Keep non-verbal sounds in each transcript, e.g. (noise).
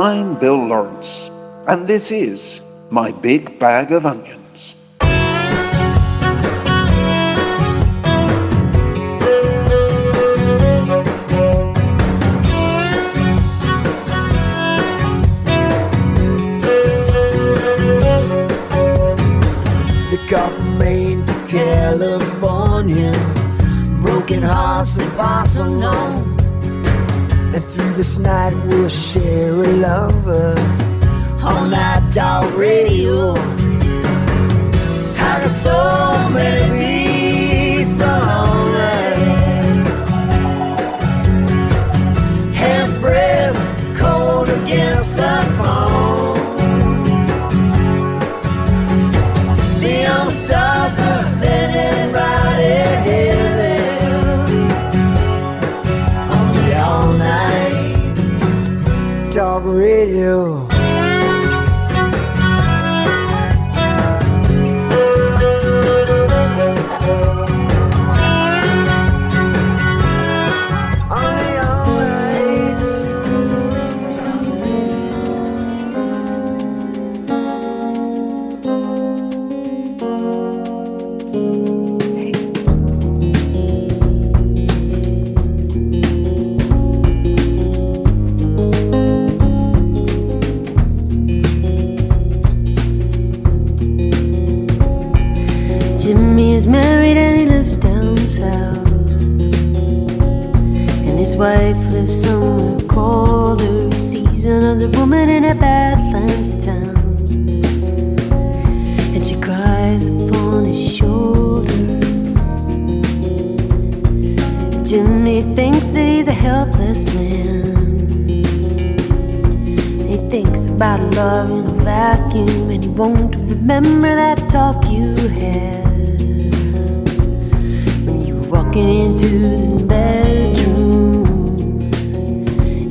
I'm Bill Lawrence, and this is my big bag of onions. The from Maine to California, broken hearts that pass unknown. This night we'll share a lover on that dog radio. How can so many helpless man. He thinks about love in a vacuum, and he won't remember that talk you had when you were walking into the bedroom.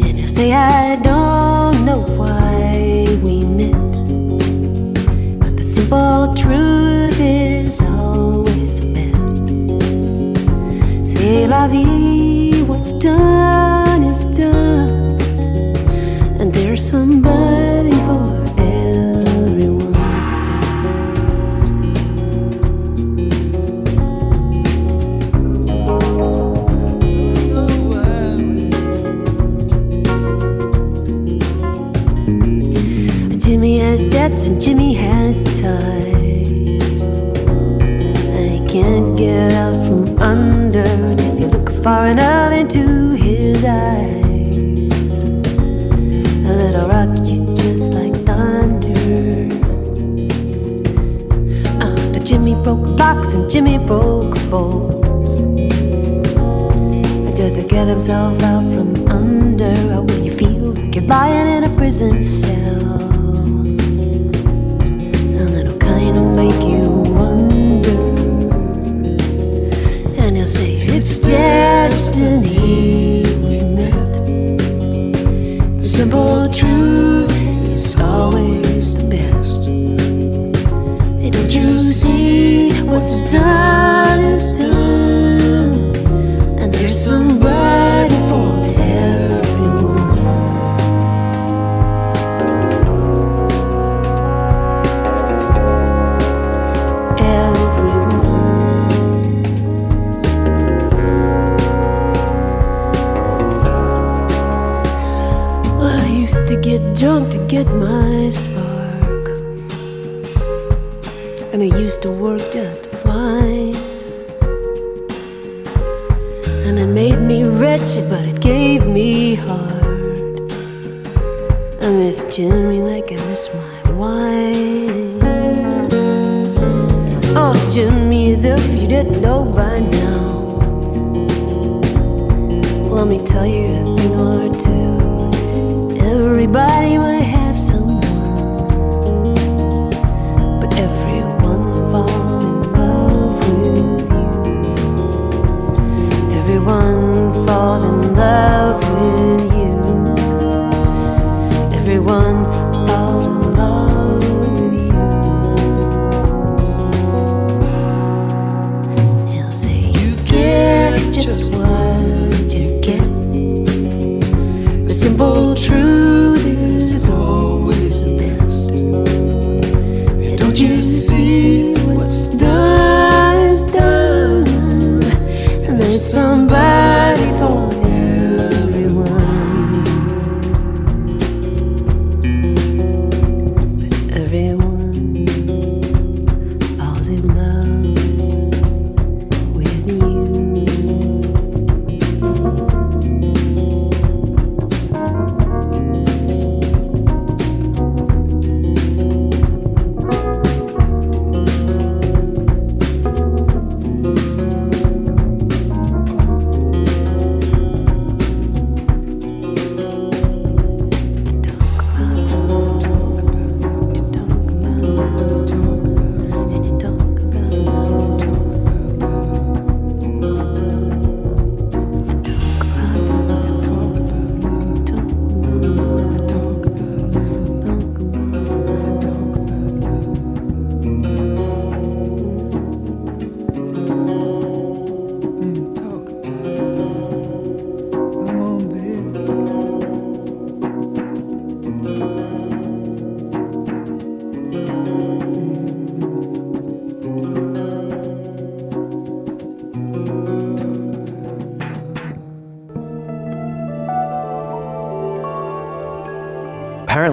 And he'll say, I don't know why we met, but the simple truth is always the best. C'est la vie, what's done is done. And there's somebody for everyone. Jimmy has debts and Jimmy has ties. And he can't get out from under. And if you look far enough Jimmy broke bolts. Just to get himself out from under. Or when you feel like you're lying in a prison cell. And it'll kind of make you wonder. And he'll say, It's destiny we met. The simple truth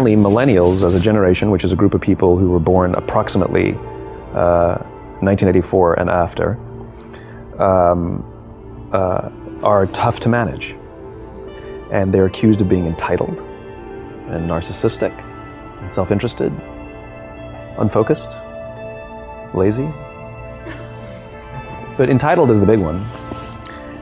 apparently, millennials as a generation, which is a group of people who were born approximately uh, 1984 and after, um, uh, are tough to manage. And they're accused of being entitled and narcissistic and self interested, unfocused, lazy. (laughs) But entitled is the big one.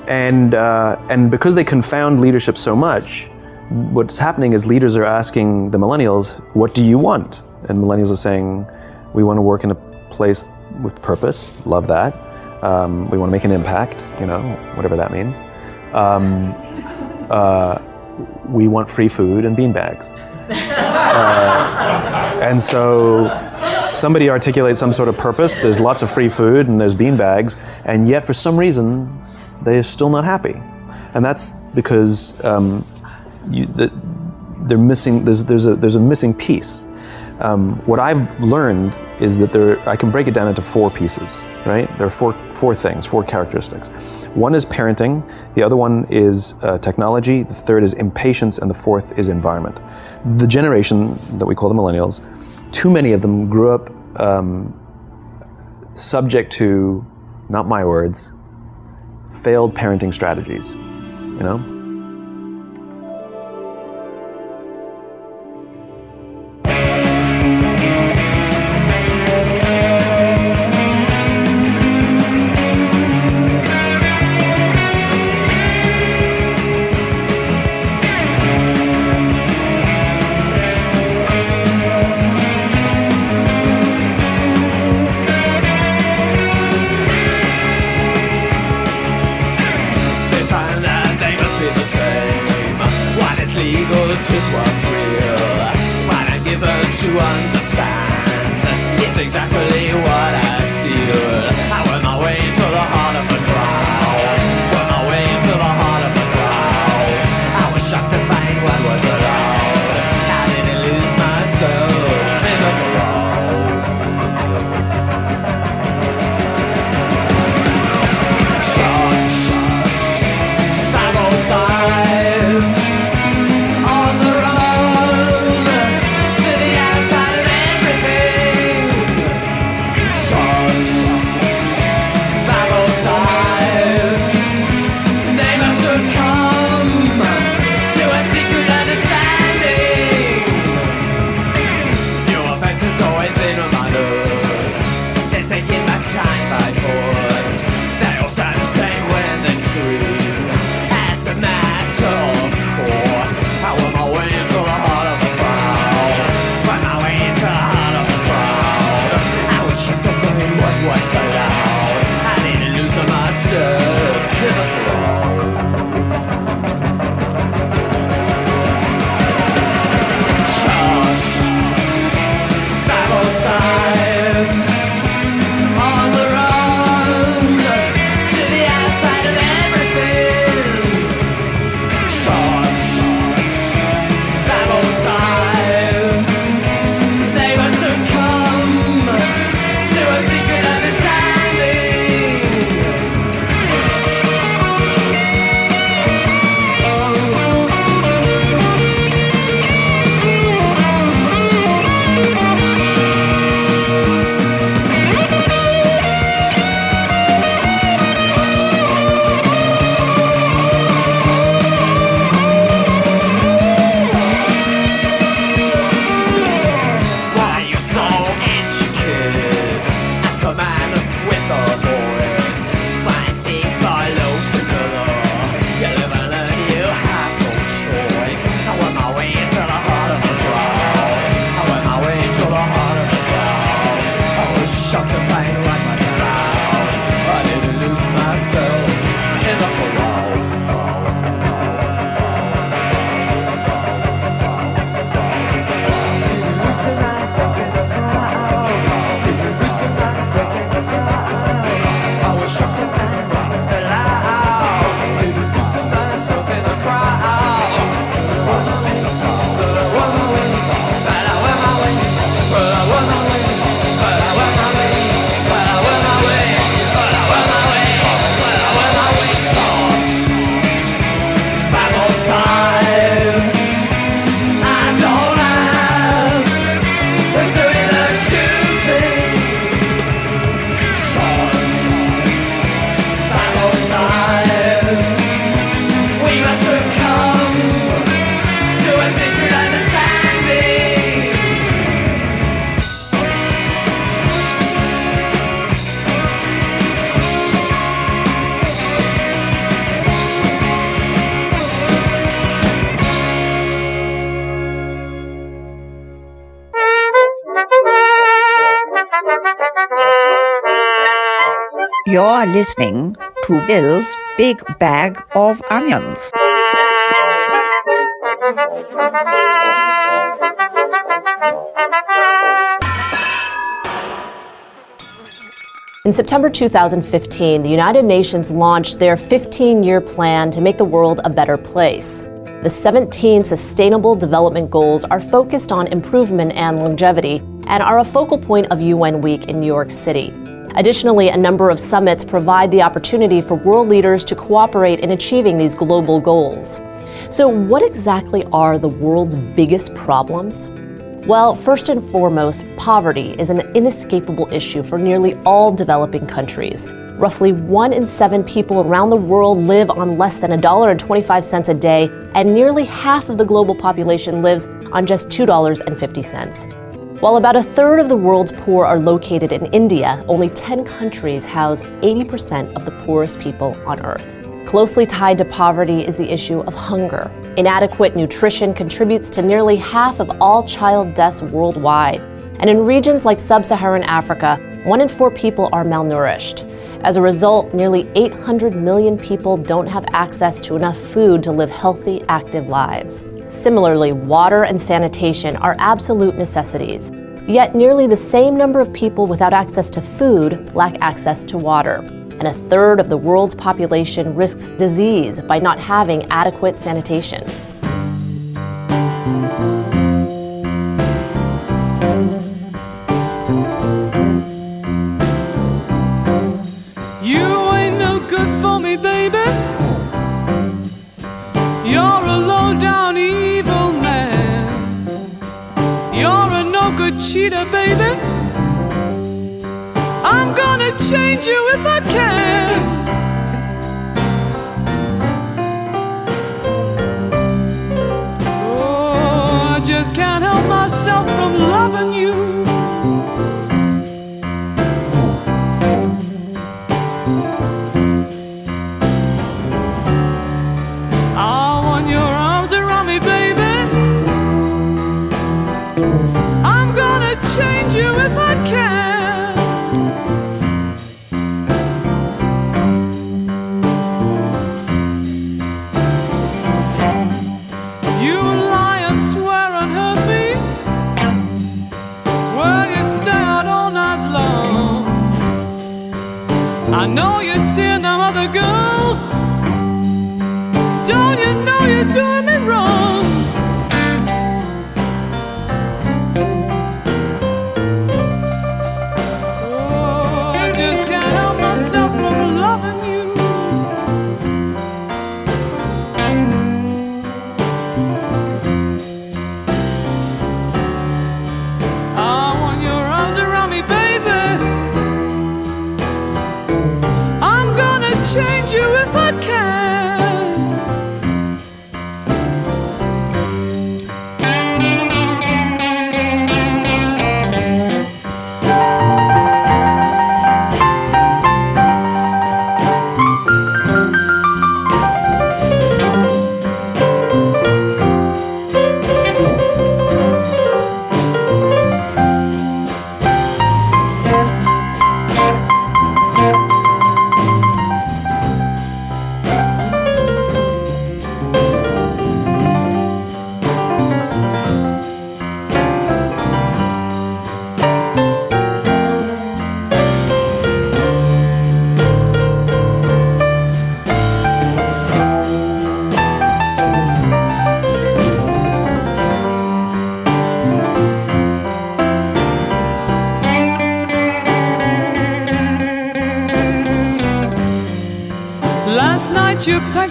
And, uh, and because they confound leadership so much, what's happening is leaders are asking the millennials, What do you want? And millennials are saying, We want to work in a place with purpose, love that. Um, we want to make an impact, you know, whatever that means. Um, uh, we want free food and beanbags. Uh, and so somebody articulates some sort of purpose. There's lots of free food and there's beanbags, and yet for some reason they're still not happy, and that's because um, you, the, they're missing. There's there's a there's a missing piece. Um, what I've learned is that there I can break it down into four pieces. Right? There are four four things, four characteristics. One is parenting. The other one is uh, technology. The third is impatience, and the fourth is environment. The generation that we call the millennials, too many of them grew up um, subject to, not my words, failed parenting strategies. You know? You're listening to Bill's Big Bag of Onions. In September 2015, the United Nations launched their 15 year plan to make the world a better place. The 17 Sustainable Development Goals are focused on improvement and longevity and are a focal point of UN Week in New York City. Additionally, a number of summits provide the opportunity for world leaders to cooperate in achieving these global goals. So, what exactly are the world's biggest problems? Well, first and foremost, poverty is an inescapable issue for nearly all developing countries. Roughly one in seven people around the world live on less than $1.25 a day, and nearly half of the global population lives on just $2.50. While about a third of the world's poor are located in India, only 10 countries house 80% of the poorest people on Earth. Closely tied to poverty is the issue of hunger. Inadequate nutrition contributes to nearly half of all child deaths worldwide. And in regions like sub Saharan Africa, one in four people are malnourished. As a result, nearly 800 million people don't have access to enough food to live healthy, active lives. Similarly, water and sanitation are absolute necessities. Yet, nearly the same number of people without access to food lack access to water and a third of the world's population risks disease by not having adequate sanitation. Cheater, baby. I'm gonna change you if I can. Oh, I just can't help myself from loving you. Change you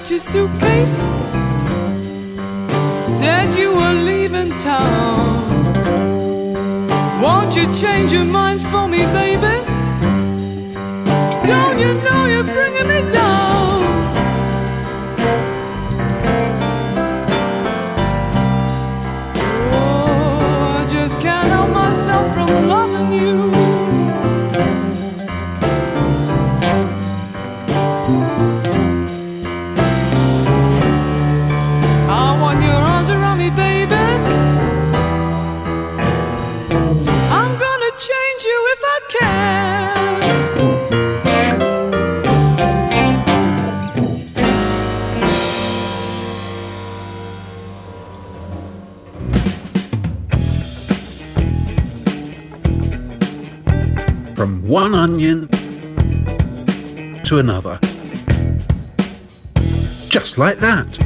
packed your suitcase, said you were leaving town. Won't you change your mind for me, baby? Don't you know you're bringing me down? One onion to another. Just like that.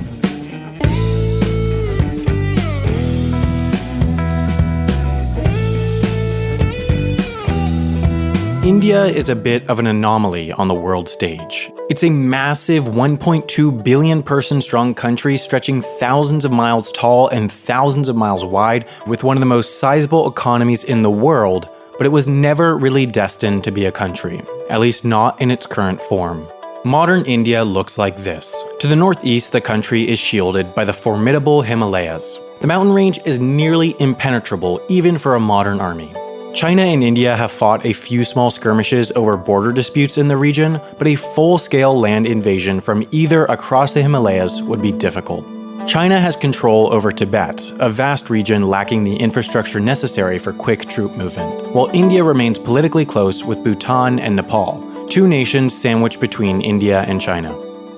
India is a bit of an anomaly on the world stage. It's a massive 1.2 billion person strong country stretching thousands of miles tall and thousands of miles wide, with one of the most sizable economies in the world, but it was never really destined to be a country, at least not in its current form. Modern India looks like this. To the northeast, the country is shielded by the formidable Himalayas. The mountain range is nearly impenetrable, even for a modern army. China and India have fought a few small skirmishes over border disputes in the region, but a full scale land invasion from either across the Himalayas would be difficult. China has control over Tibet, a vast region lacking the infrastructure necessary for quick troop movement, while India remains politically close with Bhutan and Nepal, two nations sandwiched between India and China.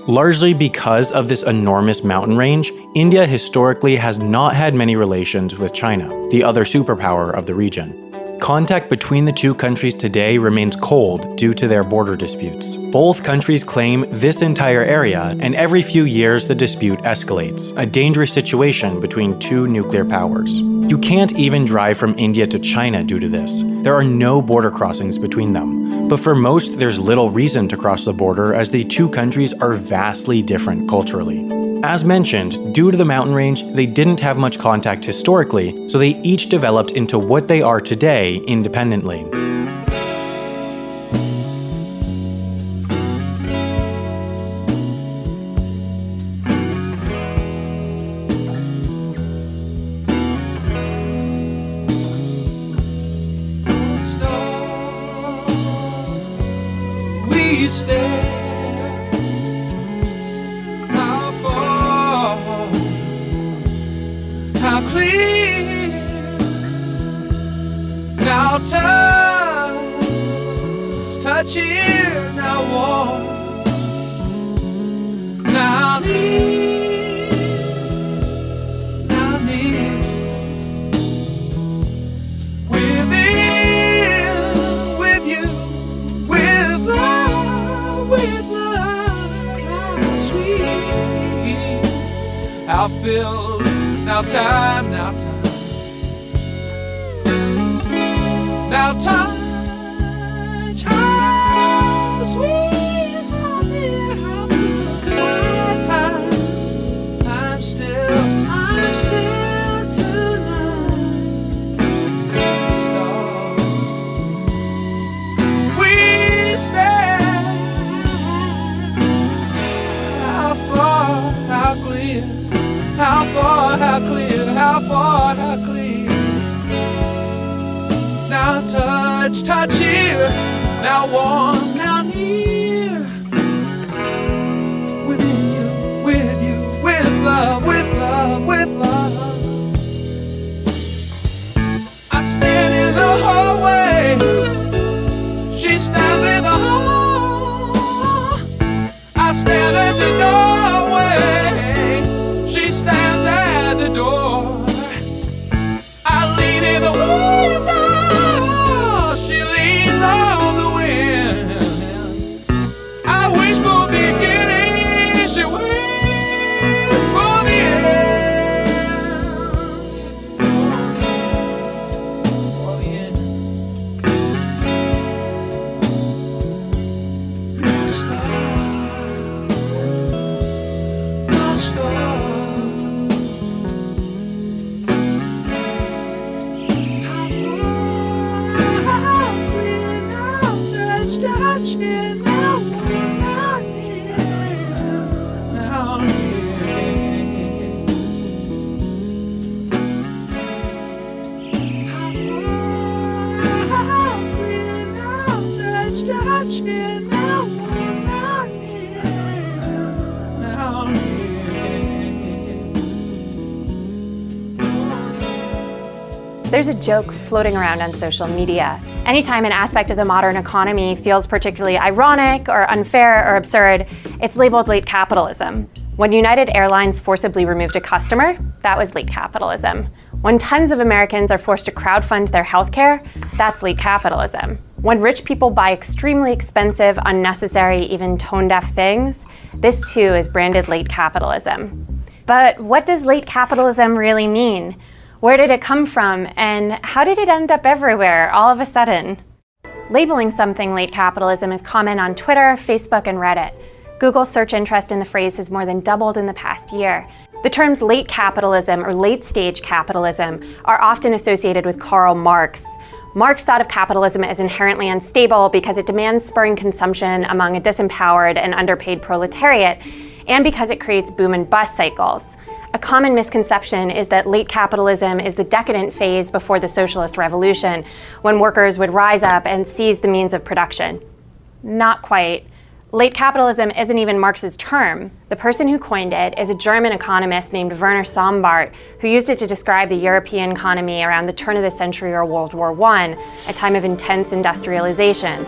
Largely because of this enormous mountain range, India historically has not had many relations with China, the other superpower of the region. Contact between the two countries today remains cold due to their border disputes. Both countries claim this entire area, and every few years the dispute escalates, a dangerous situation between two nuclear powers. You can't even drive from India to China due to this. There are no border crossings between them. But for most, there's little reason to cross the border as the two countries are vastly different culturally. As mentioned, due to the mountain range, they didn't have much contact historically, so they each developed into what they are today independently. Warm, now joke floating around on social media. Anytime an aspect of the modern economy feels particularly ironic or unfair or absurd, it's labeled late capitalism. When United Airlines forcibly removed a customer, that was late capitalism. When tons of Americans are forced to crowdfund their healthcare, that's late capitalism. When rich people buy extremely expensive, unnecessary, even tone deaf things, this too is branded late capitalism. But what does late capitalism really mean? Where did it come from? And how did it end up everywhere all of a sudden? Labeling something late capitalism is common on Twitter, Facebook, and Reddit. Google's search interest in the phrase has more than doubled in the past year. The terms late capitalism or late stage capitalism are often associated with Karl Marx. Marx thought of capitalism as inherently unstable because it demands spurring consumption among a disempowered and underpaid proletariat, and because it creates boom and bust cycles. A common misconception is that late capitalism is the decadent phase before the socialist revolution, when workers would rise up and seize the means of production. Not quite. Late capitalism isn't even Marx's term. The person who coined it is a German economist named Werner Sombart, who used it to describe the European economy around the turn of the century or World War I, a time of intense industrialization.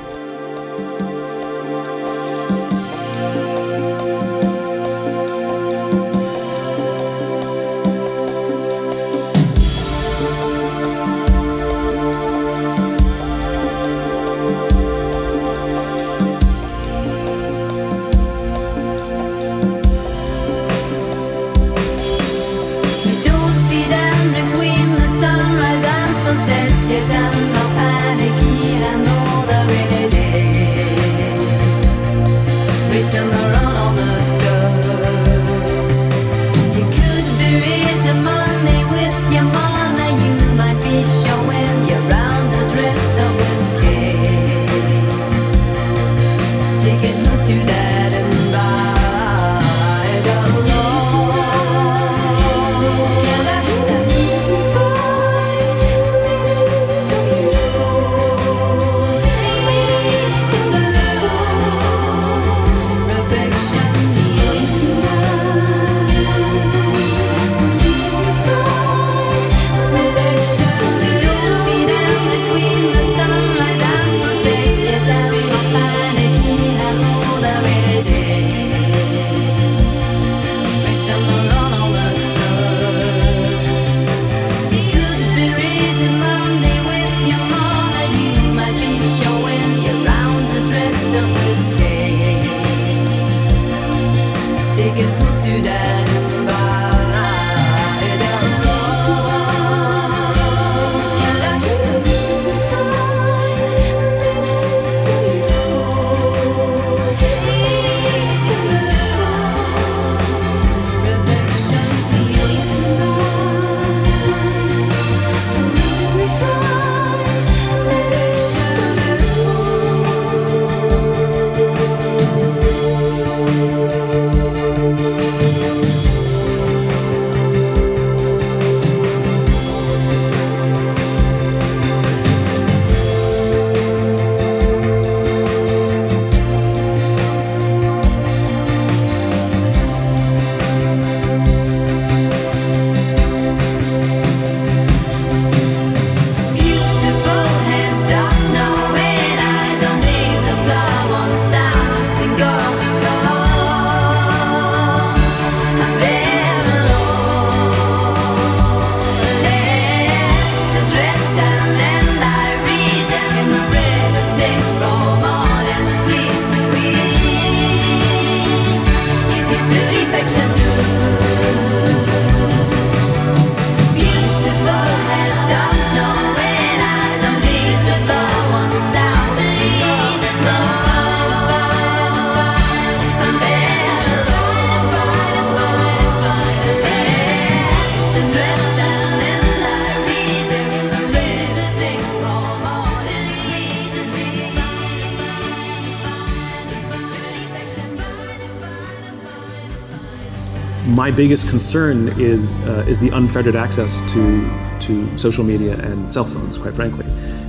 My biggest concern is uh, is the unfettered access to to social media and cell phones, quite frankly,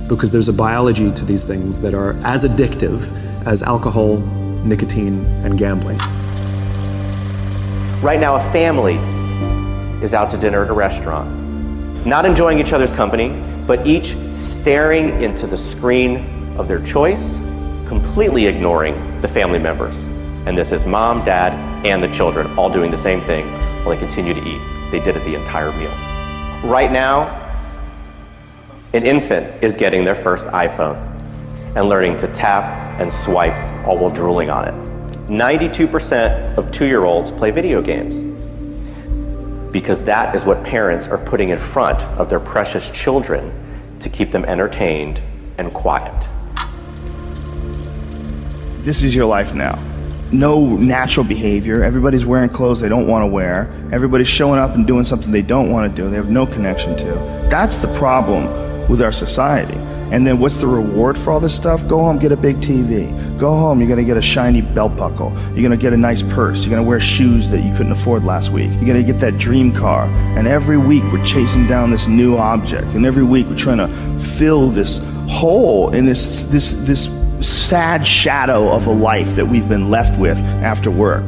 because there's a biology to these things that are as addictive as alcohol, nicotine, and gambling. Right now, a family is out to dinner at a restaurant, not enjoying each other's company, but each staring into the screen of their choice, completely ignoring the family members. And this is mom, dad, and the children all doing the same thing while they continue to eat. They did it the entire meal. Right now, an infant is getting their first iPhone. and learning to tap and swipe all while drooling on it. 92% of two year olds play video games because that is what parents are putting in front of their precious children to keep them entertained and quiet. This is your life now. No natural behavior. Everybody's wearing clothes they don't want to wear. Everybody's showing up and doing something they don't want to do, they have no connection to. That's the problem with our society. And then what's the reward for all this stuff? Go home, get a big TV. Go home, you're gonna get a shiny belt buckle. You're gonna get a nice purse. You're gonna wear shoes that you couldn't afford last week. You're gonna get that dream car. And every week we're chasing down this new object. And every week we're trying to fill this hole in this this this sad shadow of a life that we've been left with after work.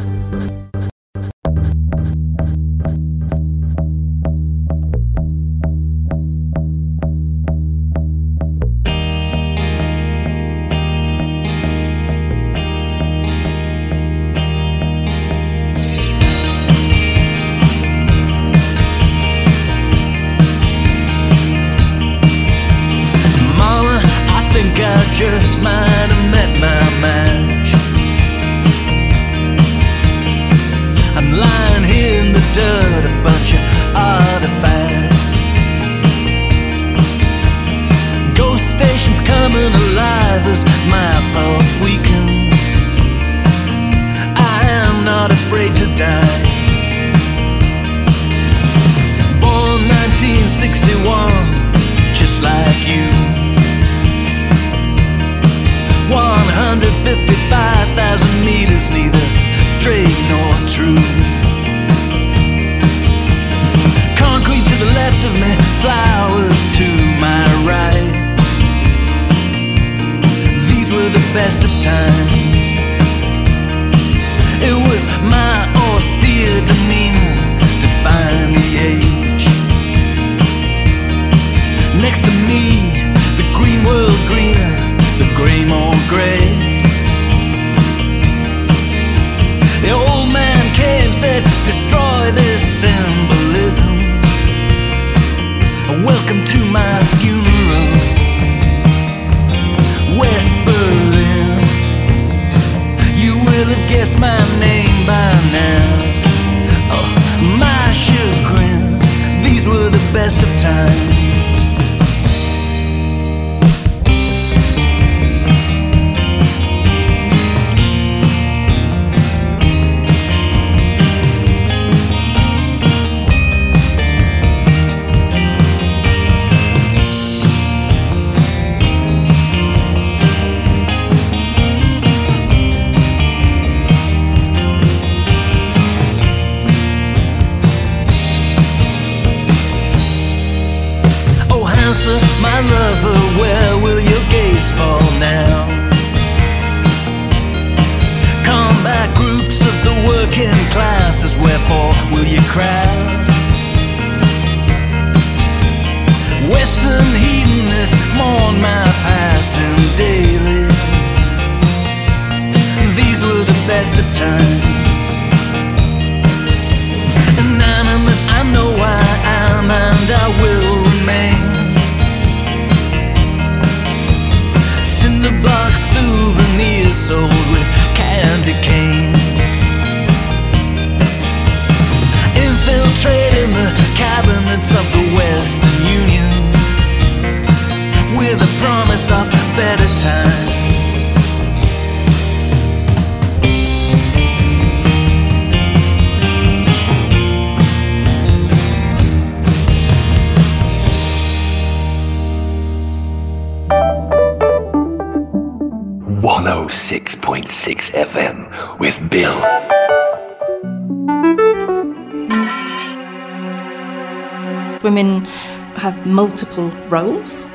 Were the best of times. Roles,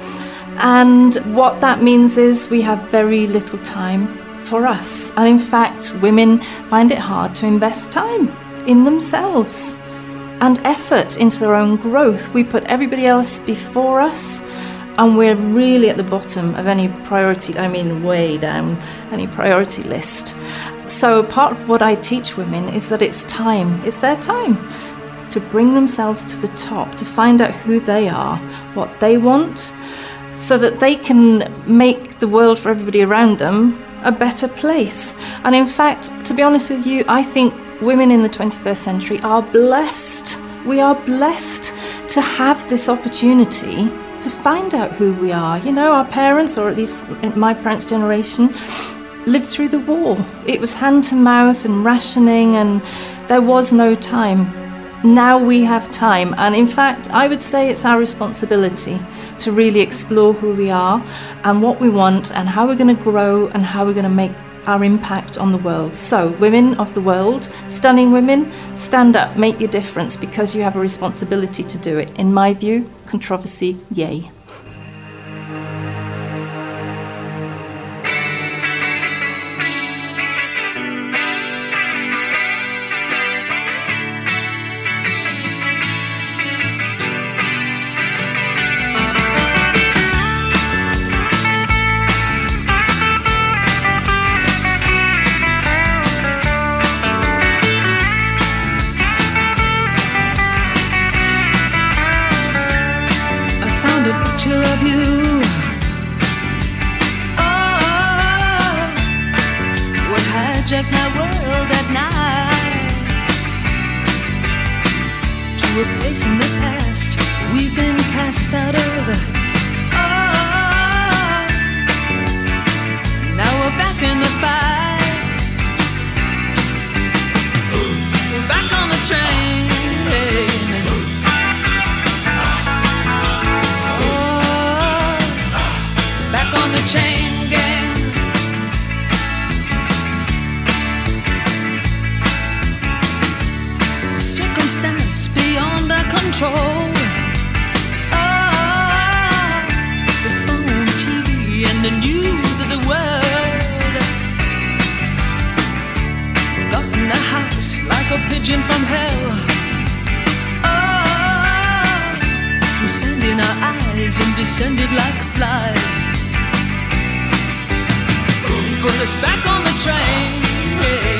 and what that means is we have very little time for us. And in fact, women find it hard to invest time in themselves and effort into their own growth. We put everybody else before us, and we're really at the bottom of any priority, I mean, way down any priority list. So, part of what I teach women is that it's time, it's their time to bring themselves to the top, to find out who they are, what they want, so that they can make the world for everybody around them a better place. And in fact, to be honest with you, I think women in the 21st century are blessed. We are blessed to have this opportunity to find out who we are. You know, our parents, or at least my parents' generation, lived through the war. It was hand to mouth and rationing, and there was no time. Now we have time, and in fact, I would say it's our responsibility to really explore who we are and what we want, and how we're going to grow, and how we're going to make our impact on the world. So, women of the world, stunning women, stand up, make your difference because you have a responsibility to do it. In my view, controversy, yay. Past we've been cast out of. Like from hell. Ah, through sand in our eyes and descended like flies. Put us back on the train.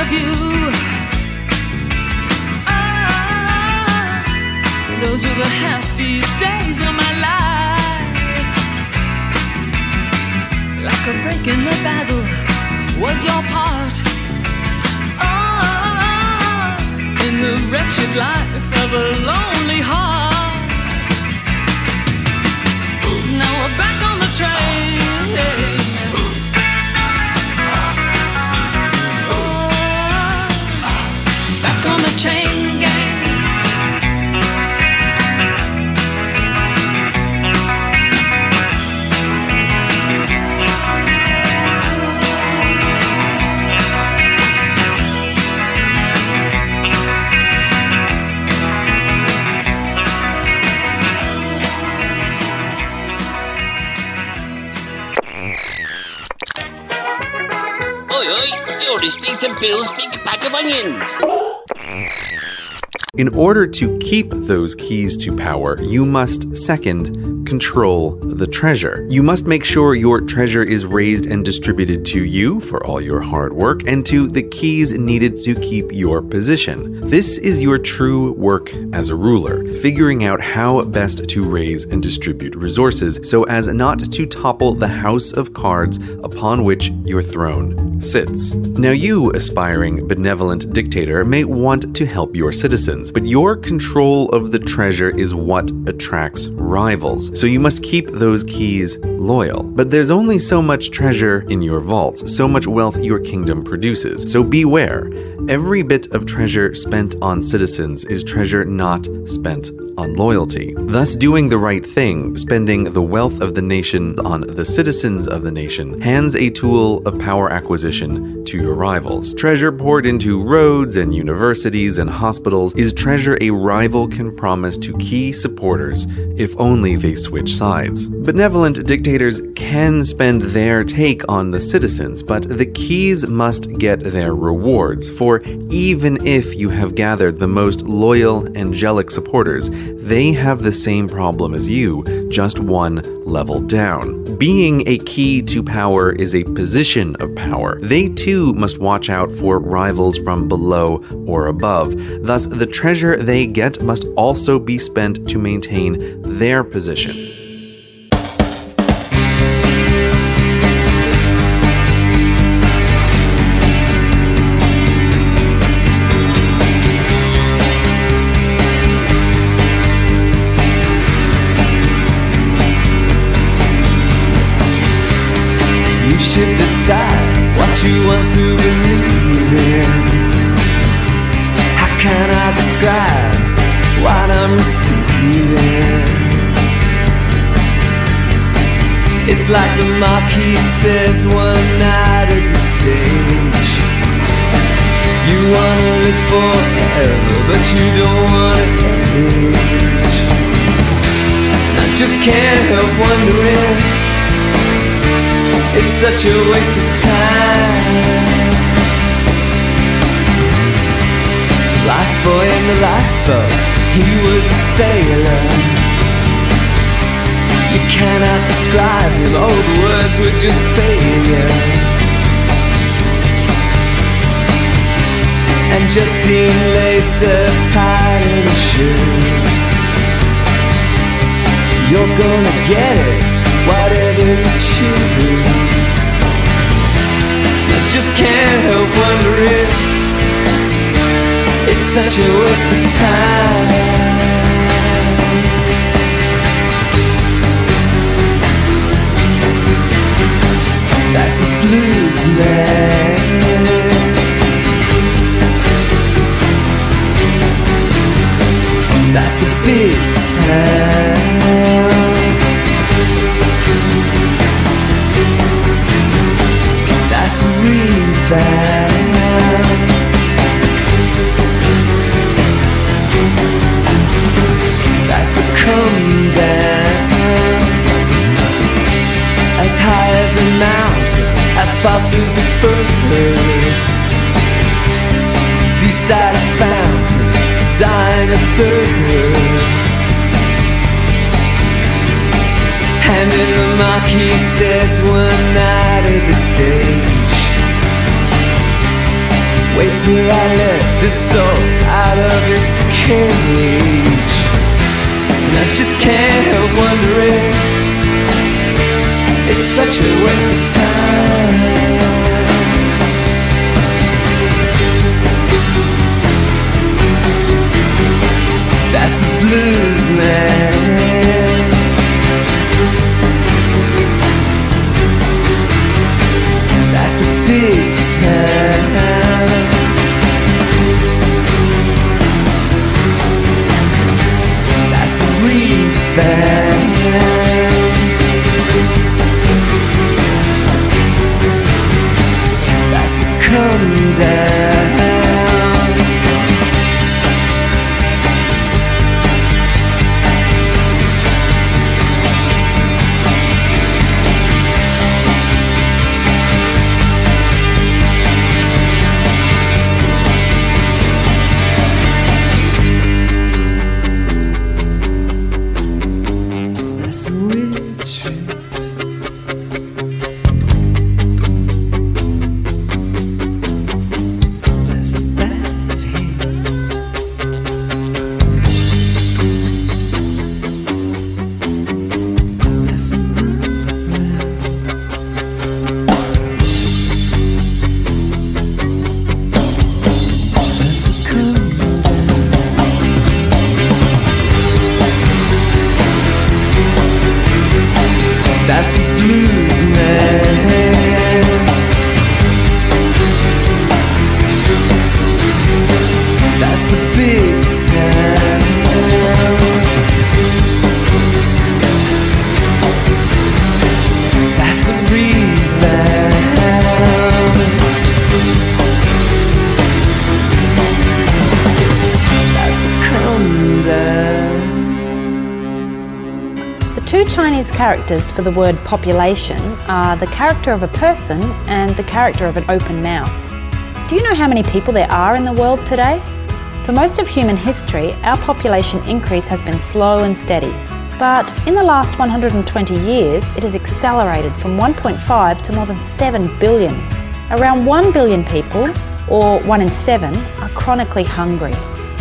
Of you. Ah, those were the happiest days of my life. Like a break in the battle was your part. Ah, in the wretched life of a lonely heart. Now we're back on the train. Oh, to Bill's Big of Onions. In order to keep those keys to power, you must second control the treasure. You must make sure your treasure is raised and distributed to you for all your hard work and to the keys needed to keep your position. This is your true work as a ruler, figuring out how best to raise and distribute resources so as not to topple the house of cards upon which your throne sits. Now, you, aspiring benevolent dictator, may want to help your citizens, but your control of the treasure is what attracts rivals, so you must keep those keys loyal. But there's only so much treasure in your vaults, so much wealth your kingdom produces, so beware. Every bit of treasure spent on citizens is treasure not spent on loyalty. Thus, doing the right thing, spending the wealth of the nation on the citizens of the nation, hands a tool of power acquisition to your rivals. Treasure poured into roads and universities and hospitals is treasure a rival can promise to key supporters if only they switch sides. Benevolent dictators can spend their take on the citizens, but the keys must get their rewards, for even if you have gathered the most loyal, angelic supporters, they have the same problem as you, just one level down. Being a key to power is a position of power. They too must watch out for rivals from below or above. Thus, the treasure they get must also be spent to maintain their position. You want to believe in. How can I describe what I'm receiving? It's like the marquis says one night at the stage. You wanna live forever, but you don't wanna age. I just can't help wondering. It's such a waste of time. Life boy in the lifeboat, he was a sailor. You cannot describe him, all the words were just failure. And Justine laced up tight in her shoes. You're gonna get it, whatever you choose. I just can't help wondering. It's such a waste of time. That's the blues man. That's the big town. As high as a mountain, as fast as a first. Beside a fountain, dying of thirst. And then the marquis says one night at the stage. Wait till I let this soul out of its cage. And I just can't help wondering. It's such a waste of time. That's the blues man. Characters for the word population are the character of a person and the character of an open mouth. Do you know how many people there are in the world today? For most of human history, our population increase has been slow and steady. But in the last 120 years, it has accelerated from 1.5 to more than 7 billion. Around 1 billion people, or 1 in 7, are chronically hungry.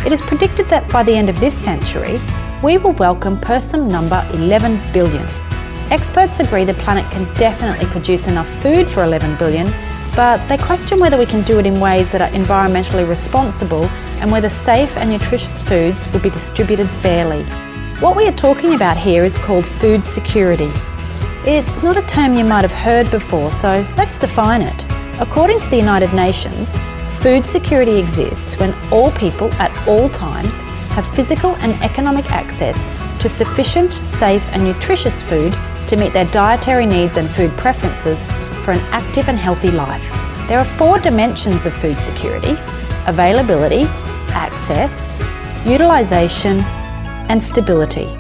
It is predicted that by the end of this century, we will welcome person number 11 billion. Experts agree the planet can definitely produce enough food for 11 billion, but they question whether we can do it in ways that are environmentally responsible and whether safe and nutritious foods will be distributed fairly. What we are talking about here is called food security. It's not a term you might have heard before, so let's define it. According to the United Nations, food security exists when all people at all times have physical and economic access to sufficient, safe, and nutritious food to meet their dietary needs and food preferences for an active and healthy life. There are four dimensions of food security availability, access, utilisation, and stability.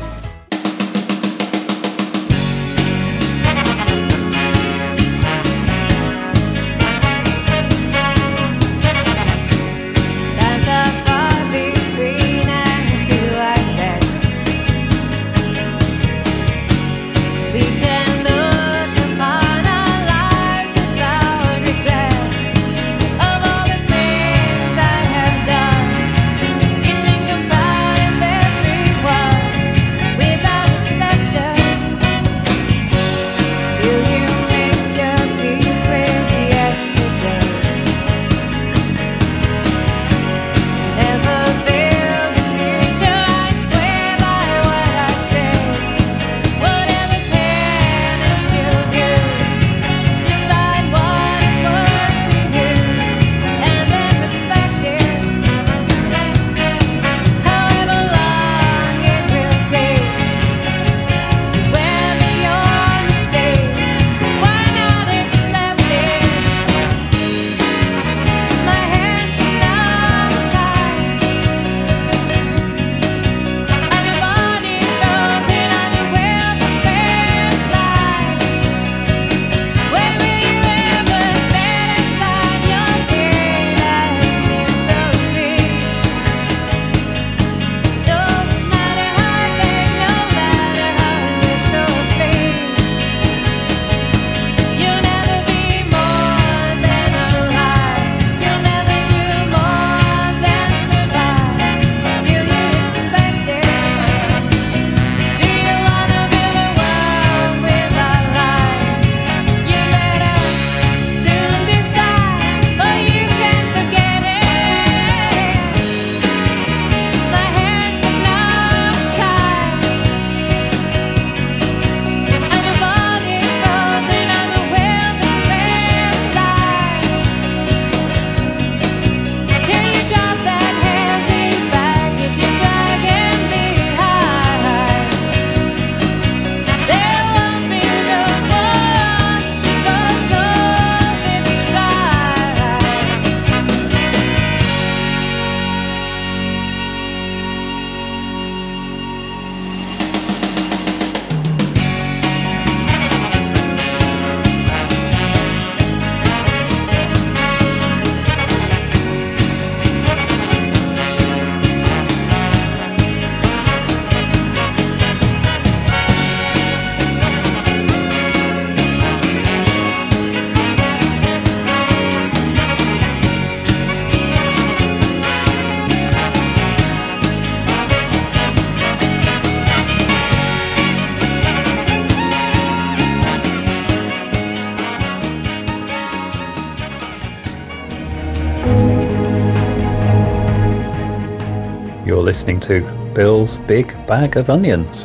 Listening to Bill's Big Bag of Onions.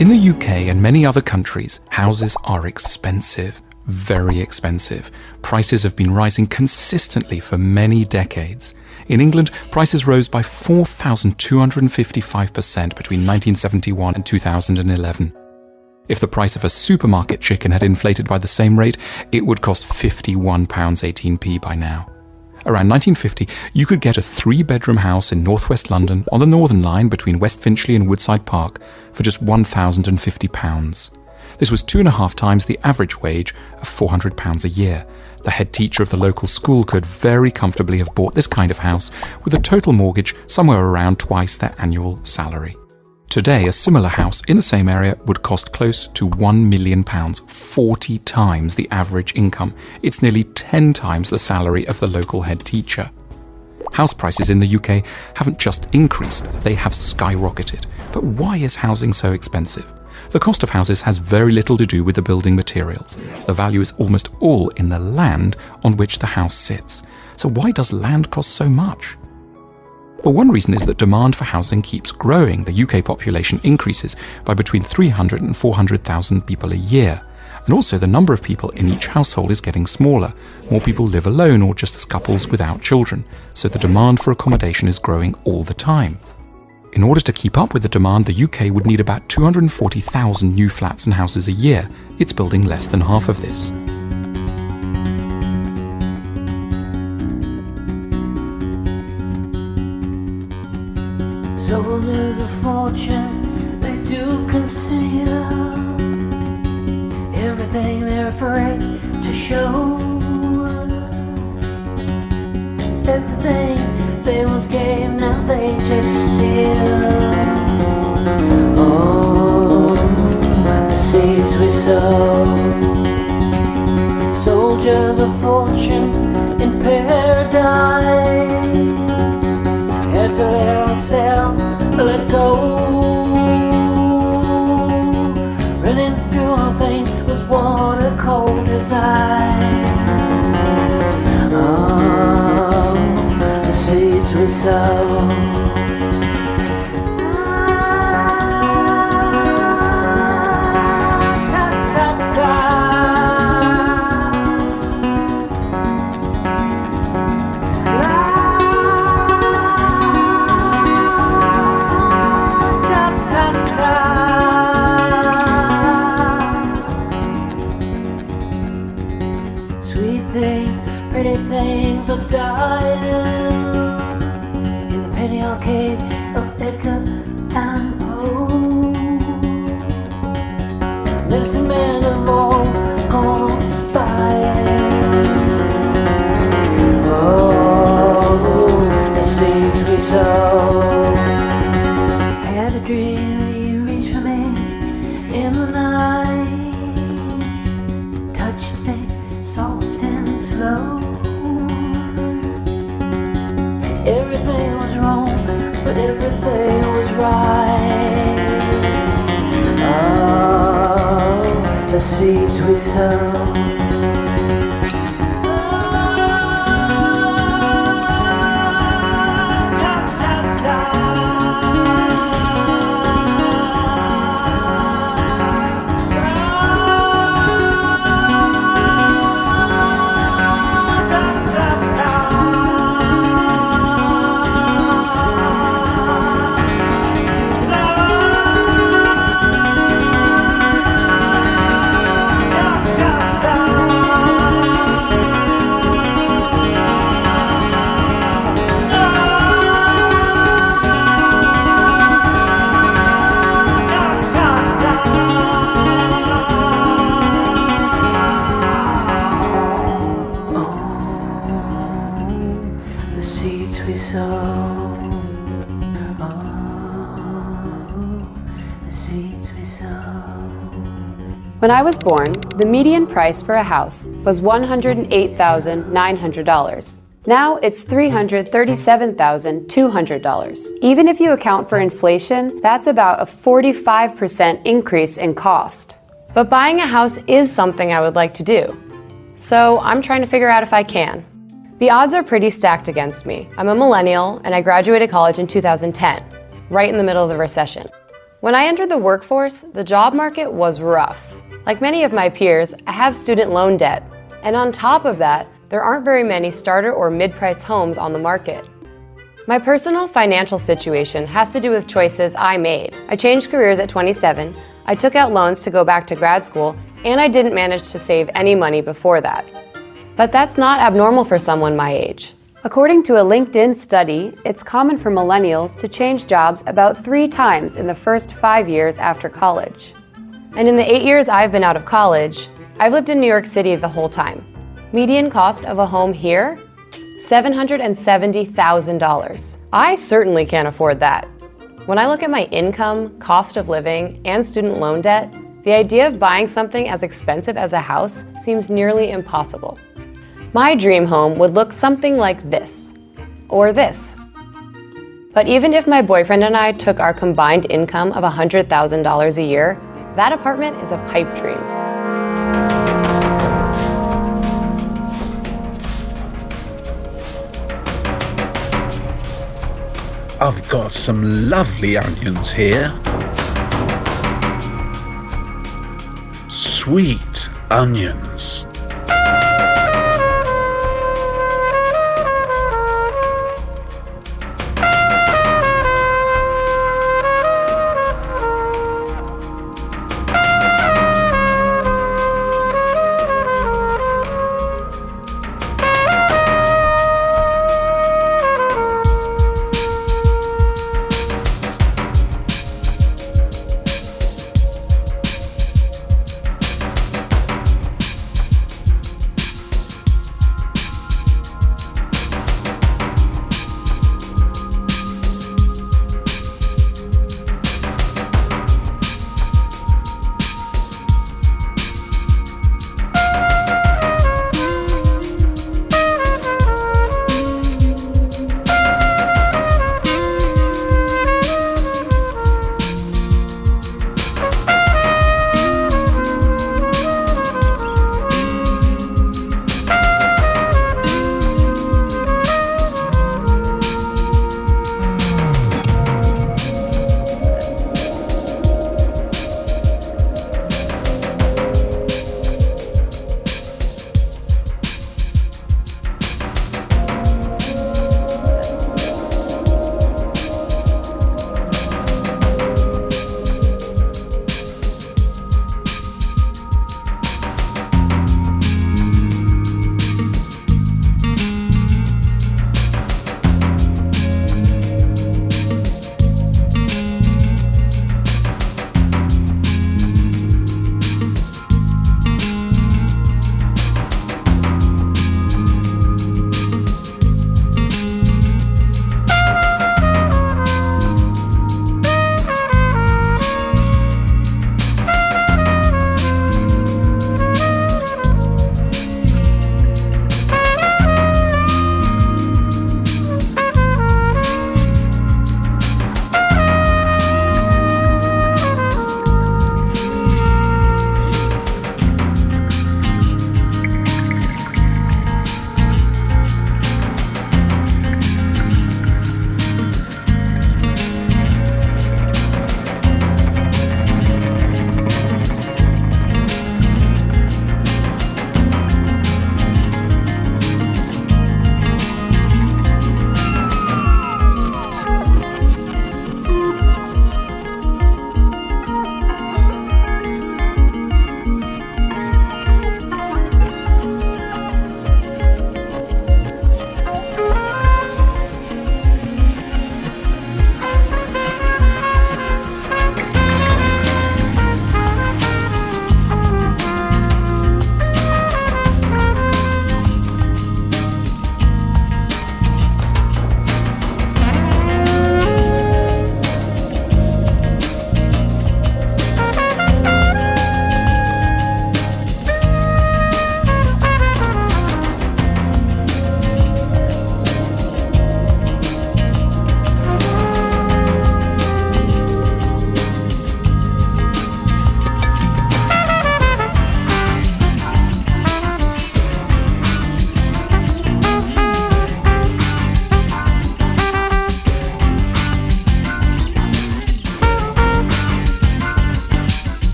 In the UK and many other countries, houses are expensive, very expensive. Prices have been rising consistently for many decades. In England, prices rose by 4,255% between 1971 and 2011. If the price of a supermarket chicken had inflated by the same rate, it would cost £51.18p by now. Around 1950, you could get a three bedroom house in northwest London on the Northern Line between West Finchley and Woodside Park for just £1,050. This was two and a half times the average wage of £400 a year. The head teacher of the local school could very comfortably have bought this kind of house with a total mortgage somewhere around twice their annual salary. Today, a similar house in the same area would cost close to £1 million, 40 times the average income. It's nearly 10 times the salary of the local head teacher. House prices in the UK haven't just increased, they have skyrocketed. But why is housing so expensive? The cost of houses has very little to do with the building materials. The value is almost all in the land on which the house sits. So, why does land cost so much? Well, one reason is that demand for housing keeps growing. The UK population increases by between 300 and 400,000 people a year. And also, the number of people in each household is getting smaller. More people live alone or just as couples without children. So, the demand for accommodation is growing all the time. In order to keep up with the demand, the UK would need about 240,000 new flats and houses a year. It's building less than half of this. Fortune, they do conceal everything they're afraid to show. Everything they once gave, now they just steal. Oh, the seeds we sow. Soldiers of fortune in paradise had to let ourselves let go. Cold as ice. Oh, the seeds we sow. When I was born, the median price for a house was $108,900. Now it's $337,200. Even if you account for inflation, that's about a 45% increase in cost. But buying a house is something I would like to do. So I'm trying to figure out if I can. The odds are pretty stacked against me. I'm a millennial and I graduated college in 2010, right in the middle of the recession. When I entered the workforce, the job market was rough. Like many of my peers, I have student loan debt. And on top of that, there aren't very many starter or mid price homes on the market. My personal financial situation has to do with choices I made. I changed careers at 27, I took out loans to go back to grad school, and I didn't manage to save any money before that. But that's not abnormal for someone my age. According to a LinkedIn study, it's common for millennials to change jobs about three times in the first five years after college. And in the eight years I've been out of college, I've lived in New York City the whole time. Median cost of a home here? $770,000. I certainly can't afford that. When I look at my income, cost of living, and student loan debt, the idea of buying something as expensive as a house seems nearly impossible. My dream home would look something like this, or this. But even if my boyfriend and I took our combined income of $100,000 a year, that apartment is a pipe dream. I've got some lovely onions here. Sweet onions.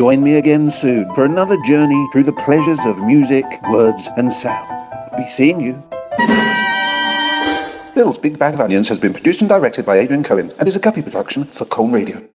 Join me again soon for another journey through the pleasures of music, words, and sound. Be seeing you. Bill's Big Bag of Onions has been produced and directed by Adrian Cohen and is a Guppy production for Colne Radio.